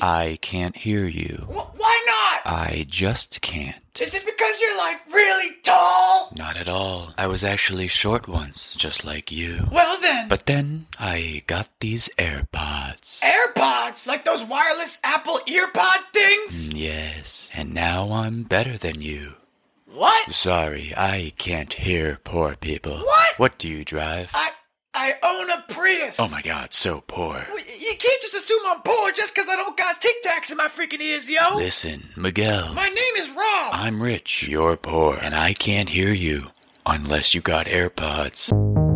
me! I can't hear you. Wh- why not? I just can't. Is it because you're like really tall? Not at all. I was actually short once, just like you. Well then, But then I got these AirPods. AirPods, like those wireless Apple earpod things? Mm, yes, and now I'm better than you. What? Sorry, I can't hear poor people. What? What do you drive? I I own a Prius. Oh my god, so poor. You can't just assume I'm poor just because I don't got Tic Tacs in my freaking ears, yo. Listen, Miguel. My name is Rob. I'm rich, you're poor, and I can't hear you. Unless you got AirPods.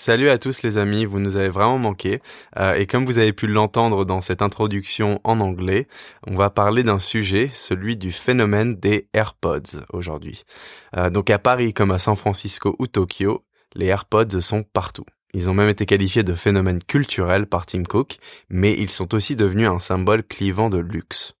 Salut à tous les amis, vous nous avez vraiment manqué. Euh, et comme vous avez pu l'entendre dans cette introduction en anglais, on va parler d'un sujet, celui du phénomène des AirPods aujourd'hui. Euh, donc à Paris comme à San Francisco ou Tokyo, les AirPods sont partout. Ils ont même été qualifiés de phénomène culturel par Tim Cook, mais ils sont aussi devenus un symbole clivant de luxe.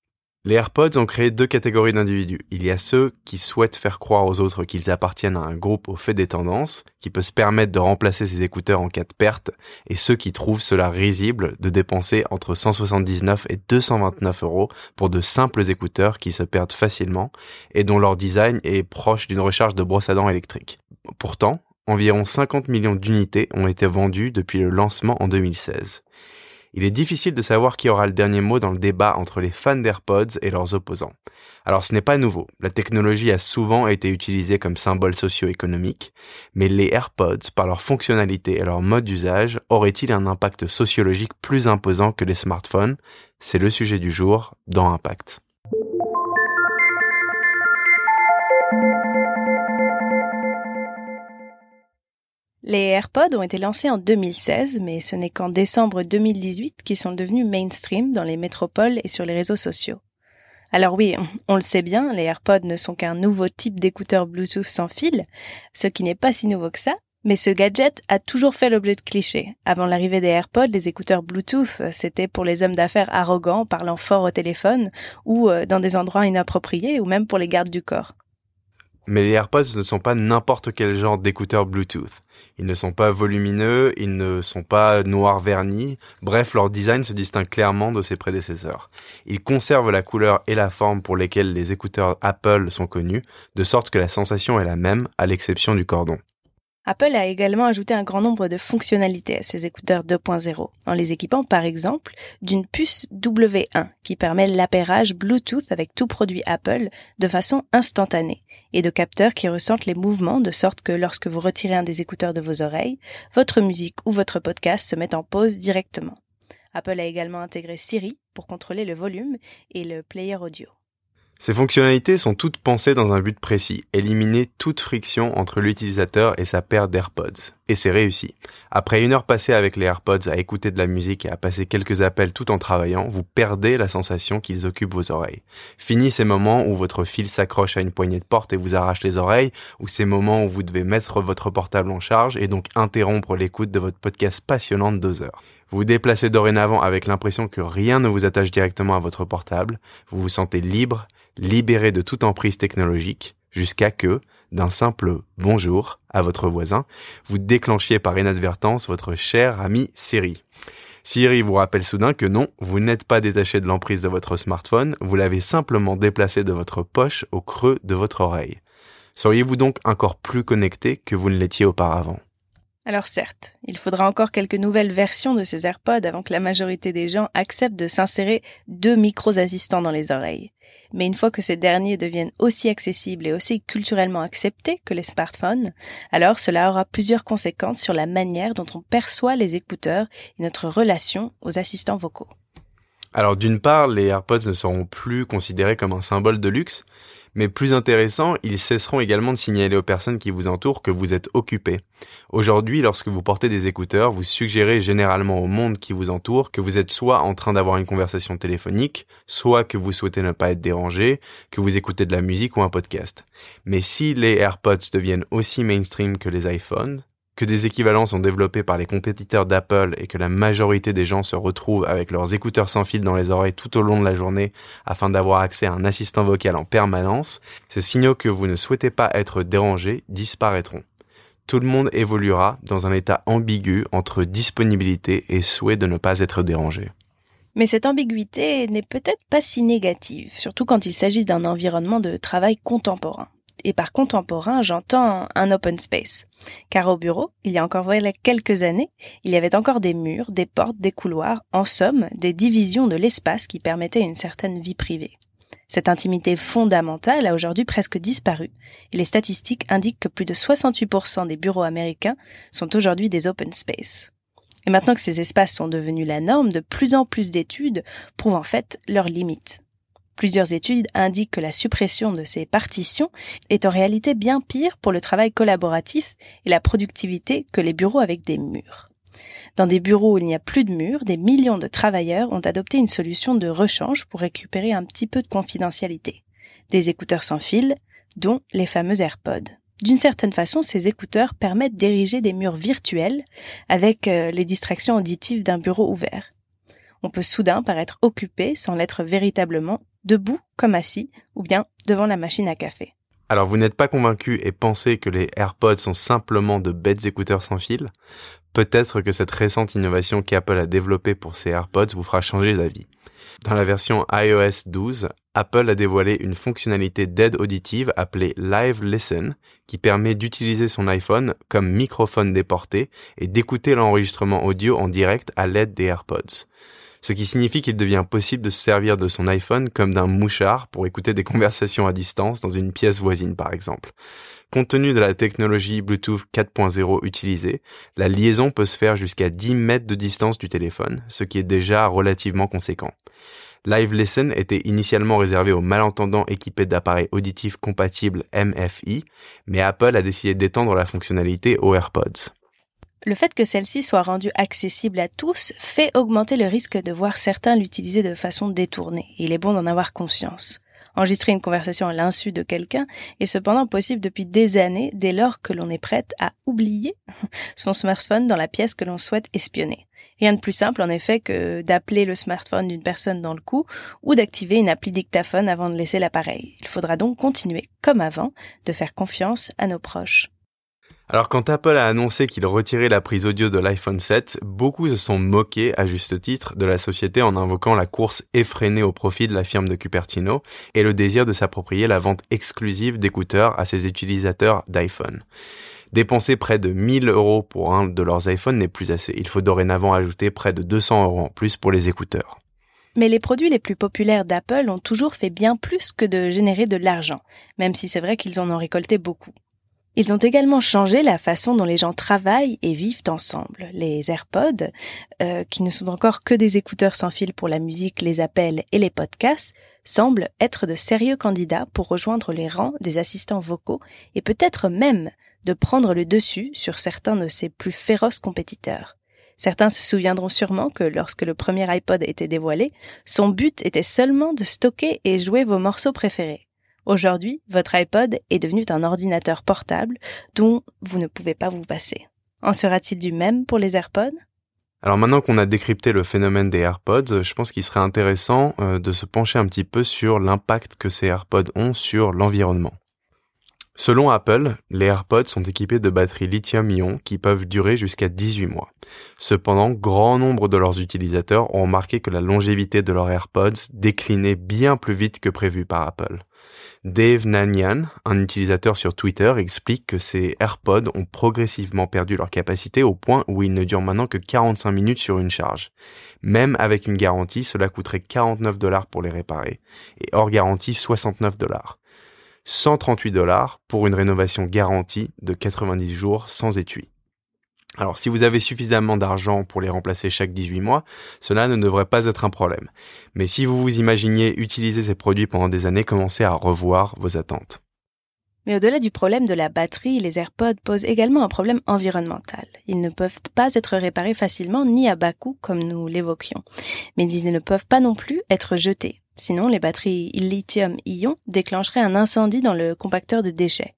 Les AirPods ont créé deux catégories d'individus. Il y a ceux qui souhaitent faire croire aux autres qu'ils appartiennent à un groupe au fait des tendances, qui peut se permettre de remplacer ses écouteurs en cas de perte, et ceux qui trouvent cela risible de dépenser entre 179 et 229 euros pour de simples écouteurs qui se perdent facilement et dont leur design est proche d'une recharge de brosse à dents électrique. Pourtant, environ 50 millions d'unités ont été vendues depuis le lancement en 2016. Il est difficile de savoir qui aura le dernier mot dans le débat entre les fans d'AirPods et leurs opposants. Alors ce n'est pas nouveau, la technologie a souvent été utilisée comme symbole socio-économique, mais les AirPods, par leur fonctionnalité et leur mode d'usage, auraient-ils un impact sociologique plus imposant que les smartphones? C'est le sujet du jour dans Impact. Les AirPods ont été lancés en 2016, mais ce n'est qu'en décembre 2018 qu'ils sont devenus mainstream dans les métropoles et sur les réseaux sociaux. Alors oui, on le sait bien, les AirPods ne sont qu'un nouveau type d'écouteurs Bluetooth sans fil, ce qui n'est pas si nouveau que ça, mais ce gadget a toujours fait l'objet de clichés. Avant l'arrivée des AirPods, les écouteurs Bluetooth, c'était pour les hommes d'affaires arrogants, parlant fort au téléphone, ou euh, dans des endroits inappropriés, ou même pour les gardes du corps. Mais les AirPods ne sont pas n'importe quel genre d'écouteurs Bluetooth. Ils ne sont pas volumineux, ils ne sont pas noir vernis. Bref, leur design se distingue clairement de ses prédécesseurs. Ils conservent la couleur et la forme pour lesquelles les écouteurs Apple sont connus, de sorte que la sensation est la même, à l'exception du cordon. Apple a également ajouté un grand nombre de fonctionnalités à ses écouteurs 2.0, en les équipant par exemple d'une puce W1 qui permet l'appairage Bluetooth avec tout produit Apple de façon instantanée, et de capteurs qui ressentent les mouvements de sorte que lorsque vous retirez un des écouteurs de vos oreilles, votre musique ou votre podcast se met en pause directement. Apple a également intégré Siri pour contrôler le volume et le player audio. Ces fonctionnalités sont toutes pensées dans un but précis, éliminer toute friction entre l'utilisateur et sa paire d'AirPods. Et c'est réussi. Après une heure passée avec les AirPods à écouter de la musique et à passer quelques appels tout en travaillant, vous perdez la sensation qu'ils occupent vos oreilles. Fini ces moments où votre fil s'accroche à une poignée de porte et vous arrache les oreilles, ou ces moments où vous devez mettre votre portable en charge et donc interrompre l'écoute de votre podcast passionnant de deux heures. Vous vous déplacez dorénavant avec l'impression que rien ne vous attache directement à votre portable, vous vous sentez libre, libéré de toute emprise technologique, jusqu'à que, d'un simple bonjour à votre voisin, vous déclenchiez par inadvertance votre cher ami Siri. Siri vous rappelle soudain que non, vous n'êtes pas détaché de l'emprise de votre smartphone, vous l'avez simplement déplacé de votre poche au creux de votre oreille. Seriez-vous donc encore plus connecté que vous ne l'étiez auparavant? Alors certes, il faudra encore quelques nouvelles versions de ces AirPods avant que la majorité des gens acceptent de s'insérer deux micros assistants dans les oreilles. Mais une fois que ces derniers deviennent aussi accessibles et aussi culturellement acceptés que les smartphones, alors cela aura plusieurs conséquences sur la manière dont on perçoit les écouteurs et notre relation aux assistants vocaux. Alors d'une part, les AirPods ne seront plus considérés comme un symbole de luxe, mais plus intéressant, ils cesseront également de signaler aux personnes qui vous entourent que vous êtes occupé. Aujourd'hui, lorsque vous portez des écouteurs, vous suggérez généralement au monde qui vous entoure que vous êtes soit en train d'avoir une conversation téléphonique, soit que vous souhaitez ne pas être dérangé, que vous écoutez de la musique ou un podcast. Mais si les AirPods deviennent aussi mainstream que les iPhones, que des équivalents sont développés par les compétiteurs d'Apple et que la majorité des gens se retrouvent avec leurs écouteurs sans fil dans les oreilles tout au long de la journée afin d'avoir accès à un assistant vocal en permanence, ces signaux que vous ne souhaitez pas être dérangés disparaîtront. tout le monde évoluera dans un état ambigu entre disponibilité et souhait de ne pas être dérangé. Mais cette ambiguïté n'est peut-être pas si négative, surtout quand il s'agit d'un environnement de travail contemporain. Et par contemporain, j'entends un open space. Car au bureau, il y a encore quelques années, il y avait encore des murs, des portes, des couloirs, en somme, des divisions de l'espace qui permettaient une certaine vie privée. Cette intimité fondamentale a aujourd'hui presque disparu et les statistiques indiquent que plus de 68% des bureaux américains sont aujourd'hui des open space. Et maintenant que ces espaces sont devenus la norme, de plus en plus d'études prouvent en fait leurs limites. Plusieurs études indiquent que la suppression de ces partitions est en réalité bien pire pour le travail collaboratif et la productivité que les bureaux avec des murs. Dans des bureaux où il n'y a plus de murs, des millions de travailleurs ont adopté une solution de rechange pour récupérer un petit peu de confidentialité. Des écouteurs sans fil, dont les fameux AirPods. D'une certaine façon, ces écouteurs permettent d'ériger des murs virtuels avec euh, les distractions auditives d'un bureau ouvert. On peut soudain paraître occupé sans l'être véritablement, debout comme assis, ou bien devant la machine à café. Alors vous n'êtes pas convaincu et pensez que les AirPods sont simplement de bêtes écouteurs sans fil Peut-être que cette récente innovation qu'Apple a développée pour ses AirPods vous fera changer d'avis. Dans la version iOS 12, Apple a dévoilé une fonctionnalité d'aide auditive appelée Live Listen qui permet d'utiliser son iPhone comme microphone déporté et d'écouter l'enregistrement audio en direct à l'aide des AirPods ce qui signifie qu'il devient possible de se servir de son iPhone comme d'un mouchard pour écouter des conversations à distance dans une pièce voisine par exemple. Compte tenu de la technologie Bluetooth 4.0 utilisée, la liaison peut se faire jusqu'à 10 mètres de distance du téléphone, ce qui est déjà relativement conséquent. Live Listen était initialement réservé aux malentendants équipés d'appareils auditifs compatibles MFI, mais Apple a décidé d'étendre la fonctionnalité aux AirPods. Le fait que celle-ci soit rendue accessible à tous fait augmenter le risque de voir certains l'utiliser de façon détournée. Il est bon d'en avoir conscience. Enregistrer une conversation à l'insu de quelqu'un est cependant possible depuis des années dès lors que l'on est prête à oublier son smartphone dans la pièce que l'on souhaite espionner. Rien de plus simple en effet que d'appeler le smartphone d'une personne dans le cou ou d'activer une appli dictaphone avant de laisser l'appareil. Il faudra donc continuer, comme avant, de faire confiance à nos proches. Alors quand Apple a annoncé qu'il retirait la prise audio de l'iPhone 7, beaucoup se sont moqués à juste titre de la société en invoquant la course effrénée au profit de la firme de Cupertino et le désir de s'approprier la vente exclusive d'écouteurs à ses utilisateurs d'iPhone. Dépenser près de 1000 euros pour un de leurs iPhones n'est plus assez. Il faut dorénavant ajouter près de 200 euros en plus pour les écouteurs. Mais les produits les plus populaires d'Apple ont toujours fait bien plus que de générer de l'argent, même si c'est vrai qu'ils en ont récolté beaucoup. Ils ont également changé la façon dont les gens travaillent et vivent ensemble. Les AirPods, euh, qui ne sont encore que des écouteurs sans fil pour la musique, les appels et les podcasts, semblent être de sérieux candidats pour rejoindre les rangs des assistants vocaux et peut-être même de prendre le dessus sur certains de ses plus féroces compétiteurs. Certains se souviendront sûrement que lorsque le premier iPod été dévoilé, son but était seulement de stocker et jouer vos morceaux préférés. Aujourd'hui, votre iPod est devenu un ordinateur portable dont vous ne pouvez pas vous passer. En sera-t-il du même pour les AirPods? Alors maintenant qu'on a décrypté le phénomène des AirPods, je pense qu'il serait intéressant euh, de se pencher un petit peu sur l'impact que ces AirPods ont sur l'environnement. Selon Apple, les AirPods sont équipés de batteries lithium-ion qui peuvent durer jusqu'à 18 mois. Cependant, grand nombre de leurs utilisateurs ont remarqué que la longévité de leurs AirPods déclinait bien plus vite que prévu par Apple. Dave Nanyan, un utilisateur sur Twitter, explique que ces AirPods ont progressivement perdu leur capacité au point où ils ne durent maintenant que 45 minutes sur une charge. Même avec une garantie, cela coûterait 49 dollars pour les réparer. Et hors garantie, 69 dollars. 138 dollars pour une rénovation garantie de 90 jours sans étui. Alors si vous avez suffisamment d'argent pour les remplacer chaque 18 mois, cela ne devrait pas être un problème. Mais si vous vous imaginiez utiliser ces produits pendant des années, commencez à revoir vos attentes. Mais au-delà du problème de la batterie, les AirPods posent également un problème environnemental. Ils ne peuvent pas être réparés facilement ni à bas coût comme nous l'évoquions. Mais ils ne peuvent pas non plus être jetés. Sinon, les batteries lithium-ion déclencheraient un incendie dans le compacteur de déchets.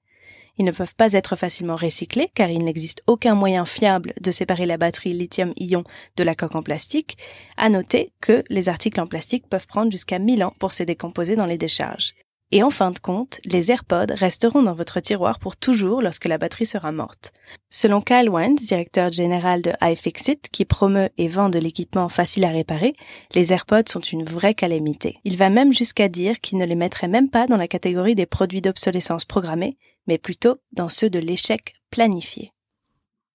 Ils ne peuvent pas être facilement recyclés car il n'existe aucun moyen fiable de séparer la batterie lithium-ion de la coque en plastique. À noter que les articles en plastique peuvent prendre jusqu'à 1000 ans pour se décomposer dans les décharges. Et en fin de compte, les AirPods resteront dans votre tiroir pour toujours lorsque la batterie sera morte. Selon Kyle Wentz, directeur général de iFixit, qui promeut et vend de l'équipement facile à réparer, les AirPods sont une vraie calamité. Il va même jusqu'à dire qu'il ne les mettrait même pas dans la catégorie des produits d'obsolescence programmée, mais plutôt dans ceux de l'échec planifié.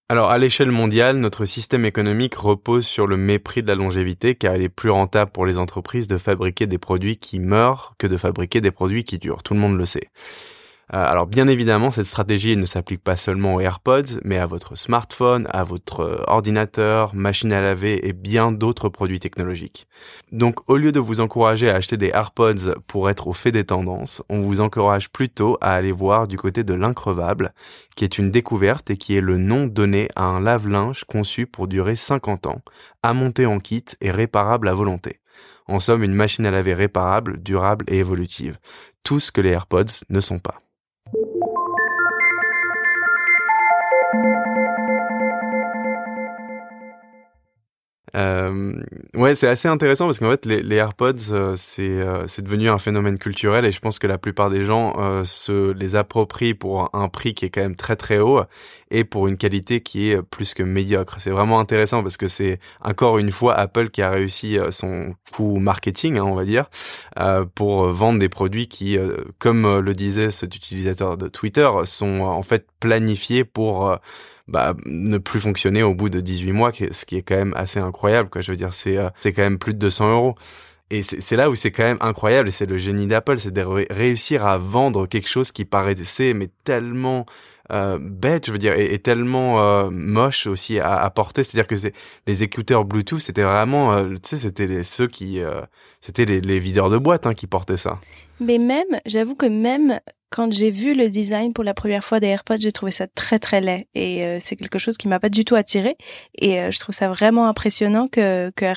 Alors à l'échelle mondiale, notre système économique repose sur le mépris de la longévité car il est plus rentable pour les entreprises de fabriquer des produits qui meurent que de fabriquer des produits qui durent. Tout le monde le sait. Euh, alors bien évidemment, cette stratégie ne s'applique pas seulement aux AirPods, mais à votre smartphone, à votre euh, ordinateur, machine à laver et bien d'autres produits technologiques. Donc au lieu de vous encourager à acheter des AirPods pour être au fait des tendances, on vous encourage plutôt à aller voir du côté de l'increvable, qui est une découverte et qui est le nom donné à un lave-linge conçu pour durer 50 ans, à monter en kit et réparable à volonté. En somme, une machine à laver réparable, durable et évolutive. Tout ce que les AirPods ne sont pas. Euh, ouais, c'est assez intéressant parce qu'en fait, les, les AirPods, euh, c'est euh, c'est devenu un phénomène culturel et je pense que la plupart des gens euh, se les approprient pour un prix qui est quand même très très haut et pour une qualité qui est plus que médiocre. C'est vraiment intéressant parce que c'est encore une fois Apple qui a réussi son coup marketing, hein, on va dire, pour vendre des produits qui, comme le disait cet utilisateur de Twitter, sont en fait planifiés pour bah, ne plus fonctionner au bout de 18 mois, ce qui est quand même assez incroyable. Quoi. Je veux dire, c'est euh, quand même plus de 200 euros. Et c'est là où c'est quand même incroyable, et c'est le génie d'Apple, c'est de réussir à vendre quelque chose qui paraissait mais tellement euh, bête, je veux dire, et, tellement euh, moche aussi à, à porter. C'est-à-dire que les écouteurs Bluetooth, c'était vraiment, euh, tu sais, c'était ceux qui, euh, c'était les, les videurs de boîte hein, qui portaient ça. Mais même, j'avoue que même quand j'ai vu le design pour la première fois des AirPods, j'ai trouvé ça très très laid. Et euh, c'est quelque chose qui m'a pas du tout attiré et euh, je trouve ça vraiment impressionnant que que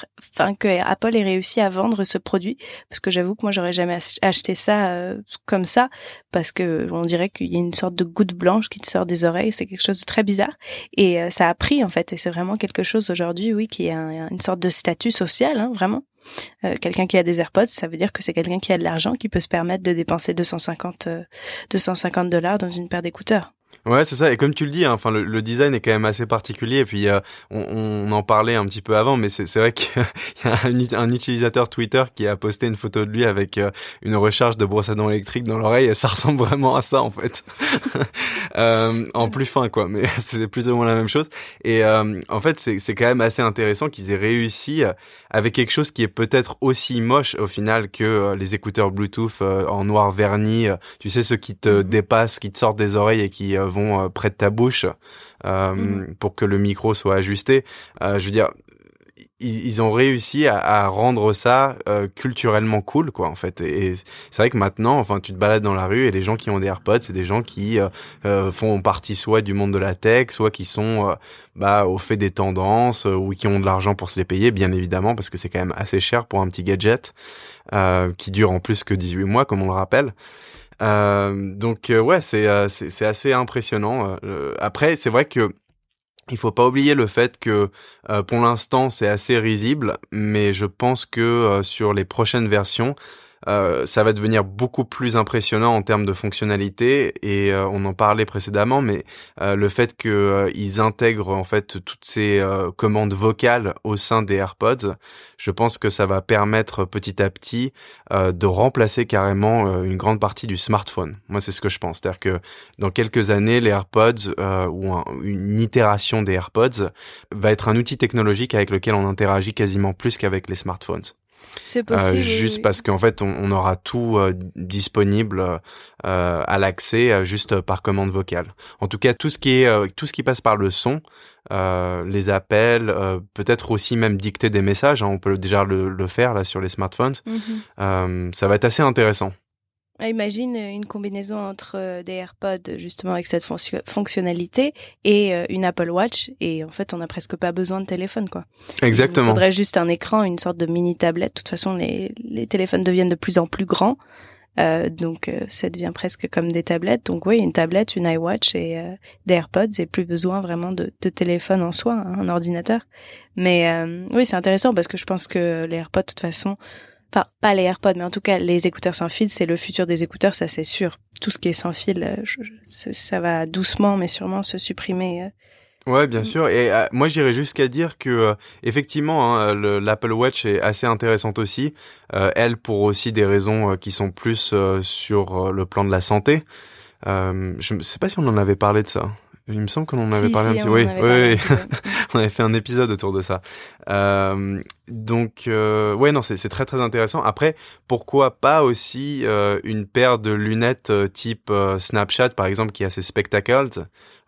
que Apple ait réussi à vendre ce produit. Parce que j'avoue que moi j'aurais jamais acheté ça euh, comme ça. Parce que on dirait qu'il y a une sorte de goutte blanche qui te sort des oreilles, c'est quelque chose de très bizarre. Et ça a pris en fait. Et c'est vraiment quelque chose aujourd'hui oui qui est une sorte de statut social hein, vraiment. Euh, quelqu'un qui a des AirPods, ça veut dire que c'est quelqu'un qui a de l'argent, qui peut se permettre de dépenser 250 250 euh, dollars dans une paire d'écouteurs. Ouais, c'est ça. Et comme tu le dis, hein, enfin, le, design est quand même assez particulier. Et puis, euh, on, on, en parlait un petit peu avant, mais c'est vrai qu'il y a un, un, utilisateur Twitter qui a posté une photo de lui avec euh, une recharge de brosse à dents électrique dans l'oreille. Et ça ressemble vraiment à ça, en fait, euh, en plus fin, quoi. Mais c'est plus ou moins la même chose. Et en fait, c'est quand même assez intéressant qu'ils aient réussi avec quelque chose qui est peut-être aussi moche au final que les écouteurs Bluetooth en noir verni. tu sais, ceux qui te mm-hmm. dépassent, qui te sortent des oreilles et qui vont euh, près de ta bouche euh, mhm. pour que le micro soit ajusté. Euh, je veux dire, ils, ont réussi à, rendre ça culturellement cool quoi en fait et, c'est vrai que maintenant enfin tu te balades dans la rue et les gens qui ont des AirPods c'est des gens qui font partie soit du monde de la tech soit qui sont bah au fait des tendances ou qui ont de l'argent pour se les payer bien évidemment parce que c'est quand même assez cher pour un petit gadget qui dure en plus que 18 mois comme on le rappelle donc euh, ouais, c'est euh, c'est assez impressionnant. après, c'est vrai que il faut pas oublier le fait que pour l'instant c'est assez risible, mais je pense que sur les prochaines versions, euh, ça va devenir beaucoup plus impressionnant en termes de fonctionnalité et euh, on en parlait précédemment, mais euh, le fait qu'ils intègrent en fait toutes ces commandes vocales au sein des AirPods, je pense que ça va permettre petit à petit de remplacer carrément une grande partie du smartphone. Moi, c'est ce que je pense, c'est-à-dire que dans quelques années, les AirPods ou une itération des AirPods va être un outil technologique avec lequel on interagit quasiment plus qu'avec les smartphones. C'est possible. Euh, juste parce qu'en fait, on, aura tout euh, disponible euh, à l'accès juste par commande vocale. En tout cas, tout ce qui est tout ce qui passe par le son, les appels, peut-être aussi même dicter des messages. Hein, on peut déjà le, faire là sur les smartphones. Mhm. ça va être assez intéressant. Ah, imagine euh, une combinaison entre euh, des AirPods justement avec cette fonctionnalité et euh, une Apple Watch et en fait on n'a presque pas besoin de téléphone quoi. Exactement. Il faudrait juste un écran, une sorte de mini tablette. De toute façon les, les téléphones deviennent de plus en plus grands. Euh, donc ça devient presque comme des tablettes. Donc oui, une tablette, une iWatch et des AirPods et plus besoin vraiment de, de téléphone en soi, hein, un ordinateur. Mais oui, c'est intéressant parce que je pense que les AirPods de toute façon Enfin, pas les AirPods, mais en tout cas, les écouteurs sans fil, c'est le futur des écouteurs, ça c'est sûr. Tout ce qui est sans fil, euh, ça, va doucement, mais sûrement se supprimer. euh. Ouais, bien sûr. Et euh, moi, j'irais jusqu'à dire que effectivement, hein, le- l'Apple Watch est assez intéressante aussi. Elle, pour aussi des raisons qui sont plus sur le plan de la santé. Je ne sais pas si on en avait parlé de ça. Il me semble qu'on en avait Si, parlé si, un petit. Oui, avait oui, on avait fait un épisode autour de ça. Euh, donc, euh, ouais, non, c'est très très intéressant. Après, pourquoi pas aussi euh, une paire de lunettes euh, type Snapchat, par exemple, qui a ses spectacles,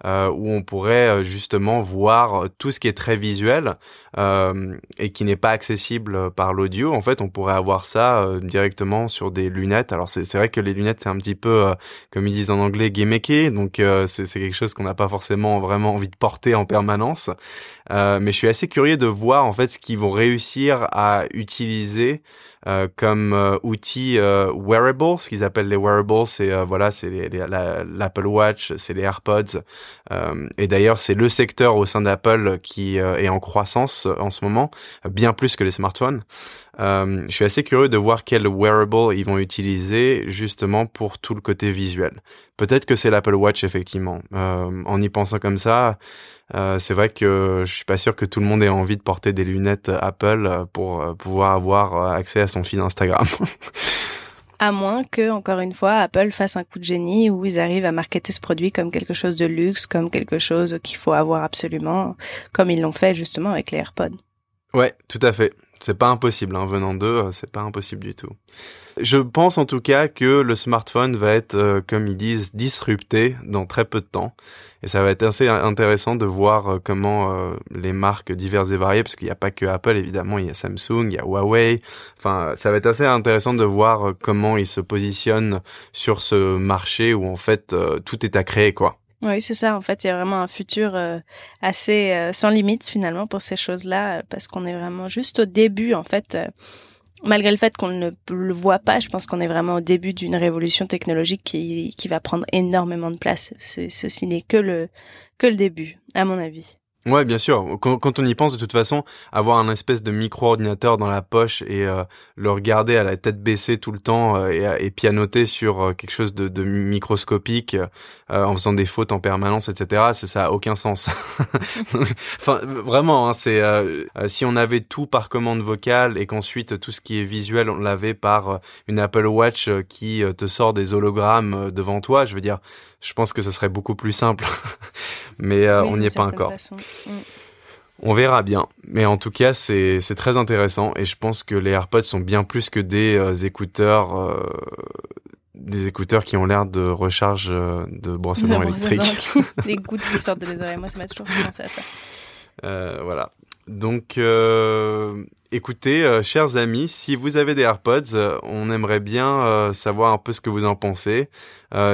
où on pourrait justement voir tout ce qui est très visuel et qui n'est pas accessible par l'audio. En fait, on pourrait avoir ça directement sur des lunettes. Alors, c'est vrai que les lunettes, c'est un petit peu, comme ils disent en anglais, gimmicky. Donc, c'est c'est quelque chose qu'on n'a pas forcément vraiment envie de porter en permanence. Euh, mais je suis assez curieux de voir en fait ce qu'ils vont réussir à utiliser euh, comme euh, outil euh, wearable, ce qu'ils appellent les wearables, c'est euh, voilà, c'est l'Apple Watch, c'est les AirPods. Euh, et d'ailleurs, c'est le secteur au sein d'Apple qui est en croissance en ce moment, bien plus que les smartphones. Je suis assez curieux de voir quel wearable ils vont utiliser justement pour tout le côté visuel. Peut-être que c'est l'Apple Watch effectivement. En y pensant comme ça, euh, c'est vrai que je suis pas sûr que tout le monde ait envie de porter des lunettes Apple pour euh, pouvoir avoir euh, accès à son feed Instagram. À moins que, encore une fois, Apple fasse un coup de génie où ils arrivent à marketer ce produit comme quelque chose de luxe, comme quelque chose qu'il faut avoir absolument, comme ils l'ont fait justement avec les AirPods. ouais, tout à fait. C'est pas impossible, hein, venant d'eux, euh, c'est pas impossible du tout. Je pense en tout cas que le smartphone va être, euh, comme ils disent, disrupté dans très peu de temps. Et ça va être assez intéressant de voir euh, comment les marques diverses et variées, parce qu'il n'y a pas que Apple, évidemment, il y a Samsung, il y a Huawei. Enfin, ça va être assez intéressant de voir comment ils se positionnent sur ce marché où en fait tout est à créer, quoi. Oui, c'est ça. En fait, il y a vraiment un futur euh, assez euh, sans limite finalement pour ces choses-là, euh, parce qu'on est vraiment juste au début. En fait, malgré le fait qu'on ne le voit pas, je pense qu'on est vraiment au début d'une révolution technologique qui, qui va prendre énormément de place. Ce- Ceci n'est que le que le début, à mon avis. Ouais, bien sûr. Quand, quand on y pense, de toute façon, avoir un espèce de micro-ordinateur dans la poche et euh, le regarder à la tête baissée tout le temps euh, et, et pianoter sur euh, quelque chose de, de microscopique euh, en faisant des fautes en permanence, etc., c'est ça a aucun sens. enfin, vraiment, hein, c'est euh, euh, si on avait tout par commande vocale et qu'ensuite tout ce qui est visuel, on l'avait par euh, une Apple Watch euh, qui euh, te sort des hologrammes euh, devant toi, je veux dire, je pense que ce serait beaucoup plus simple. Mais euh, Oui, on n'y est pas encore. façon. Mm. On verra bien. Mais en tout cas, c'est très intéressant et je pense que les AirPods sont bien plus que des euh, écouteurs euh, des écouteurs qui ont l'air de recharge euh, de brosse à dents Vraiment, électrique. Des gouttes qui sortent de les oreilles. Moi, ça m'a toujours fait penser à ça. Voilà. Donc, euh, écoutez, euh, chers amis, si vous avez des AirPods, euh, on aimerait bien savoir un peu ce que vous en pensez.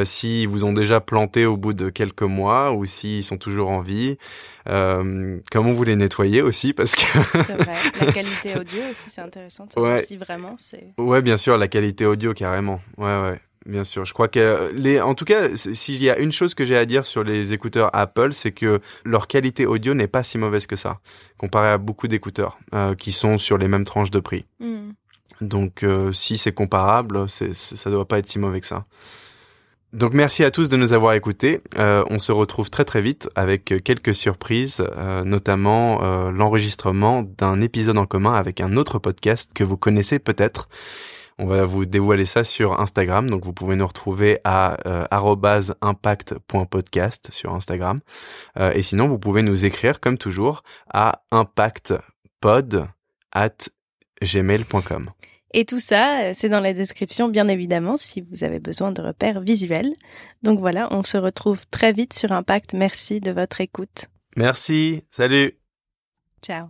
S'ils vous ont déjà planté au bout de quelques mois ou s'ils sont toujours en vie. Comment vous les nettoyez aussi parce que C'est vrai. La qualité audio aussi, c'est intéressant. Ouais. Si vraiment, c'est. Ouais, bien sûr, la qualité audio carrément. Ouais, ouais, bien sûr. Je crois que les, en tout cas, s'il y a une chose que j'ai à dire sur les écouteurs Apple, c'est que leur qualité audio n'est pas si mauvaise que ça, comparé à beaucoup d'écouteurs euh, qui sont sur les mêmes tranches de prix. Mm. Donc, euh, si c'est comparable, c'est, ça doit pas être si mauvais que ça. Donc merci à tous de nous avoir écoutés. Euh, on se retrouve très très vite avec quelques surprises, euh, notamment euh, l'enregistrement d'un épisode en commun avec un autre podcast que vous connaissez peut-être. On va vous dévoiler ça sur Instagram, donc vous pouvez nous retrouver à euh, impact.podcast sur Instagram. Euh, et sinon, vous pouvez nous écrire comme toujours à impactpod at gmail.com. Et tout ça, euh, c'est dans la description, bien évidemment, si vous avez besoin de repères visuels. Donc voilà, on se retrouve très vite sur Impact. Merci de votre écoute. Merci, salut Ciao.